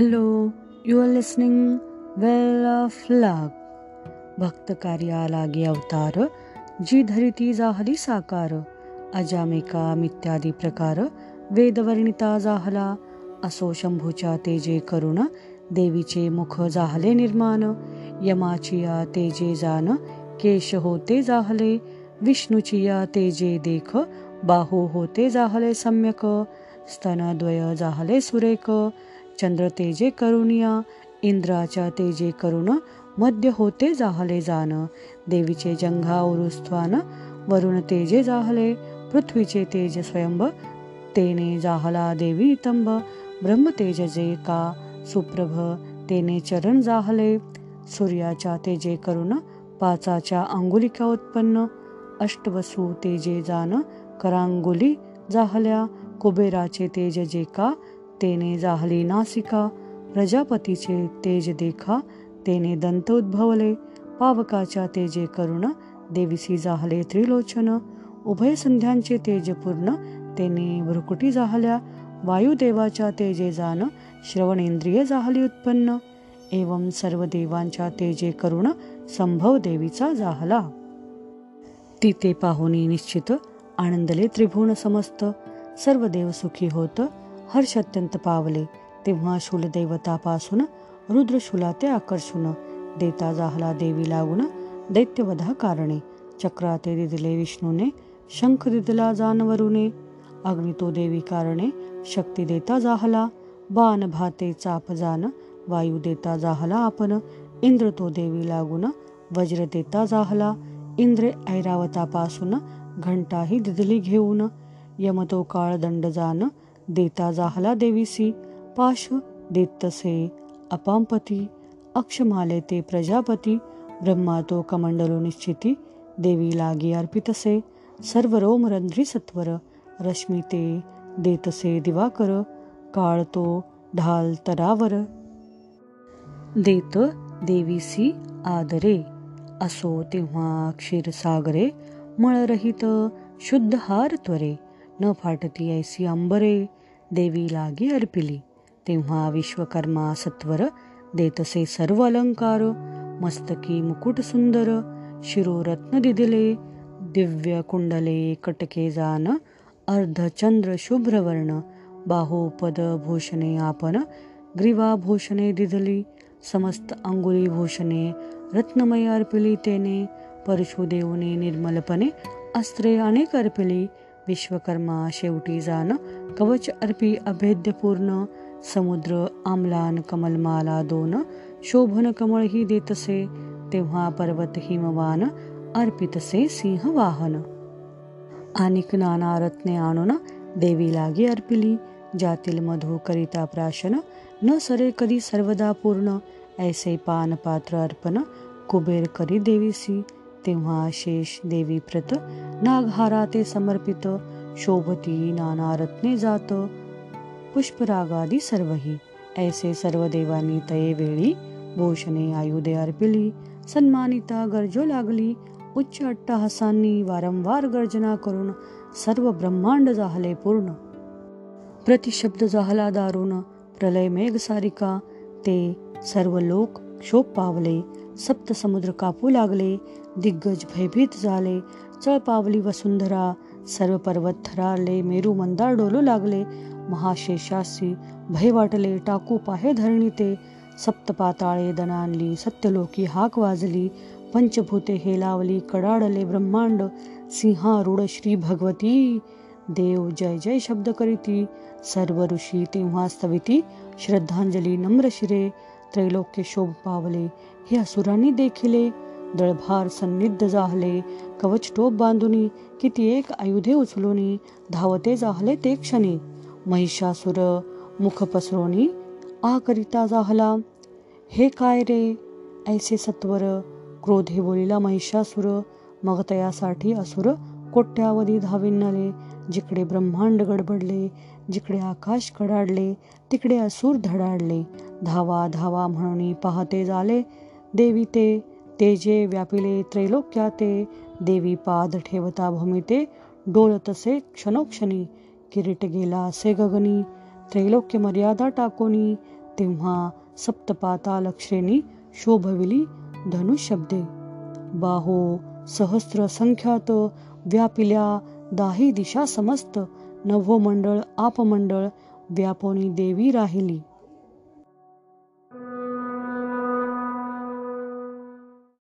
Hello you are listening well of लाग भक्त कार्या लागे अवतार जी धरिती जाहली साकार अजामेका मित्यादी प्रकार वेदवर्णिता जाहला असो शंभूच्या तेजे करुण देवीचे मुख जाहले निर्माण यमाचिया तेजे जान केश होते जाहले विष्णुचिया तेजे देख बाहू होते जाहले सम्यक स्तनद्वय जाहले सुरेख चंद्र तेजे करुणिया इंद्राच्या तेजे करुण मध्य होते जाहले जान देवीचे जंघा उरुस्थान वरुण तेजे जाहले पृथ्वीचे तेज स्वयंभ तेने जाहला देवी तंब ब्रह्मतेज जे का सुप्रभ तेने चरण जाहले. सूर्याच्या तेजे करुण पाचाच्या अंगुलिका उत्पन्न अष्टवसू तेजे जान करांगुली जाहल्या कुबेराचे तेज जे का तेने जाहली नासिका प्रजापतीचे तेज देखा तेने दंत उद्भवले पावकाच्या तेजे करुण देवीसी जाहले त्रिलोचन उभय संध्यांचे तेज पूर्ण तेने भ्रुकुटी जाहल्या वायुदेवाच्या तेजे जान श्रवणेंद्रिय जाहली उत्पन्न एवं सर्व देवांच्या तेजे करुण संभव देवीचा जाहला. तिथे पाहुनी निश्चित आनंदले त्रिभुवन समस्त सर्व देव सुखी होत हर्ष अत्यंत पावले. तेव्हा शूलदैवतापासून रुद्रशूला ते आकर्षून देता जाहला देवी लागून दैत्यवधा कारणे. चक्राते दिदले विष्णूने शंख दिदला जानवरुने. अग्नितो देवी कारणे शक्ती देता जाहला. बाण भाते चाप जान वायू देता जाहला आपण. इंद्र तो देवी लागून वज्र देता जाहला. इंद्र ऐरावतापासून घंटाही दिदली घेऊन यमतो काळ दंड जान देता जाहला देवीसी पाश देतसे अपांपती अक्षमाले ते प्रजापती ब्रह्मा तो कमंडलो निश्चिती देवी लागी अर्पितसे सर्व रोमरंध्री सत्वर रश्मी ते देतसे दिवाकर काळ तो ढाल तरावर देत देवीसी आदरे असो तेव्हा क्षीरसागरे मळरहित शुद्ध हार त्वरे न फाटती ऐसी अंबरे देवी लागी अर्पिली. तेव्हा विश्वकर्मा सत्वर देतसे सर्व अलंकार मस्तकी मुकुट सुंदर शिरोरत्न दिदिले दिव्य कुंडले कटके जान अर्धचंद्र शुभ्रवर्ण बाहोपद भूषणे आपण ग्रीवाभूषणे दिदली समस्त अंगुली भूषणे रत्नमय अर्पिली तेने परशुदेवने निर्मलपणे अस्त्रे अनेक अर्पिली विश्वकर्मा शेवटी जान कवच अर्पी अभेद्यपूर्ण समुद्र आमलान कमलमाला दोन शोभन कमळ ही देतसे तेव्हा पर्वत हिमवान अर्पितसे सिंह वाहन. आणिक नाना रत्ने आणून देवी लागी अर्पिली ज्यातील मधु करिता प्राशन. न सरे कधी सर्वदा पूर्ण ऐसे पान पात्र अर्पण कुबेर करी देवीसी. तेव्हा शेष देवी प्रत नागहारा ते समर्पित शोभती नाना रत्ने जात. पुष्परागादी सर्वही ऐसे सर्व देवांनी तये वेळी भूषणे आयुधे अर्पिली सन्मानिता गरजो लागली. उच्च अट्टहासांनी वारंवार गर्जना करून सर्व ब्रह्मांड जाहले पूर्ण. प्रतिशब्द झाला दारुण प्रलय मेघ सारिका ते सर्व लोक क्षोभ पावले. सप्त समुद्र कापू लागले दिग्गज भयभीत झाले. चळपावली वसुंधरा सर्व पर्वत थरारले मेरू मंदार डोलू लागले. महाशेषासी भय वाटले टाकू पाहे धरणी ते. सप्त पाताळे दणानली सत्यलोकी हाक वाजली. पंचभूते हेलावली कडाडले ब्रह्मांड. सिंहारूढ श्री भगवती. देव जय जय शब्द करीती. सर्व ऋषी तेव्हा स्तविती. श्रद्धांजली नम्र शिरे. त्रैलोक्य शोभ पावले. हे असुरांनी देखिले दळभार सन्निध जाहले कवच टोप बांधुनी किती एक आयुधे उचलुनी धावते जाहले ते क्षणी. महिषासुर मुख पसरोनी आ करिता जाहला. हे काय रे? ऐसे सत्वर क्रोधे बोलिला महिषासुर मग तयासाठी असुर कोट्यावधी धाविन्नले जिकडे ब्रह्मांड गडबडले जिकडे आकाश कडाडले तिकडे असुर धडाडले धावा धावा म्हणून पाहते झाले देवी ते तेजे व्यापिले त्रैलोक्या ते देवी पाद ठेवता भूमिते डोळतसे क्षणोक्षणी किरीट गेला असे गगनी त्रैलोक्य मर्यादा टाकोनी तेव्हा सप्तपाता लक्षेनी शोभविली धनुशब्दे. बाहो सहस्र संख्यात व्यापिल्या दाही दिशा समस्त नभोमंडळ आपमंडळ व्यापोनी देवी राहिली.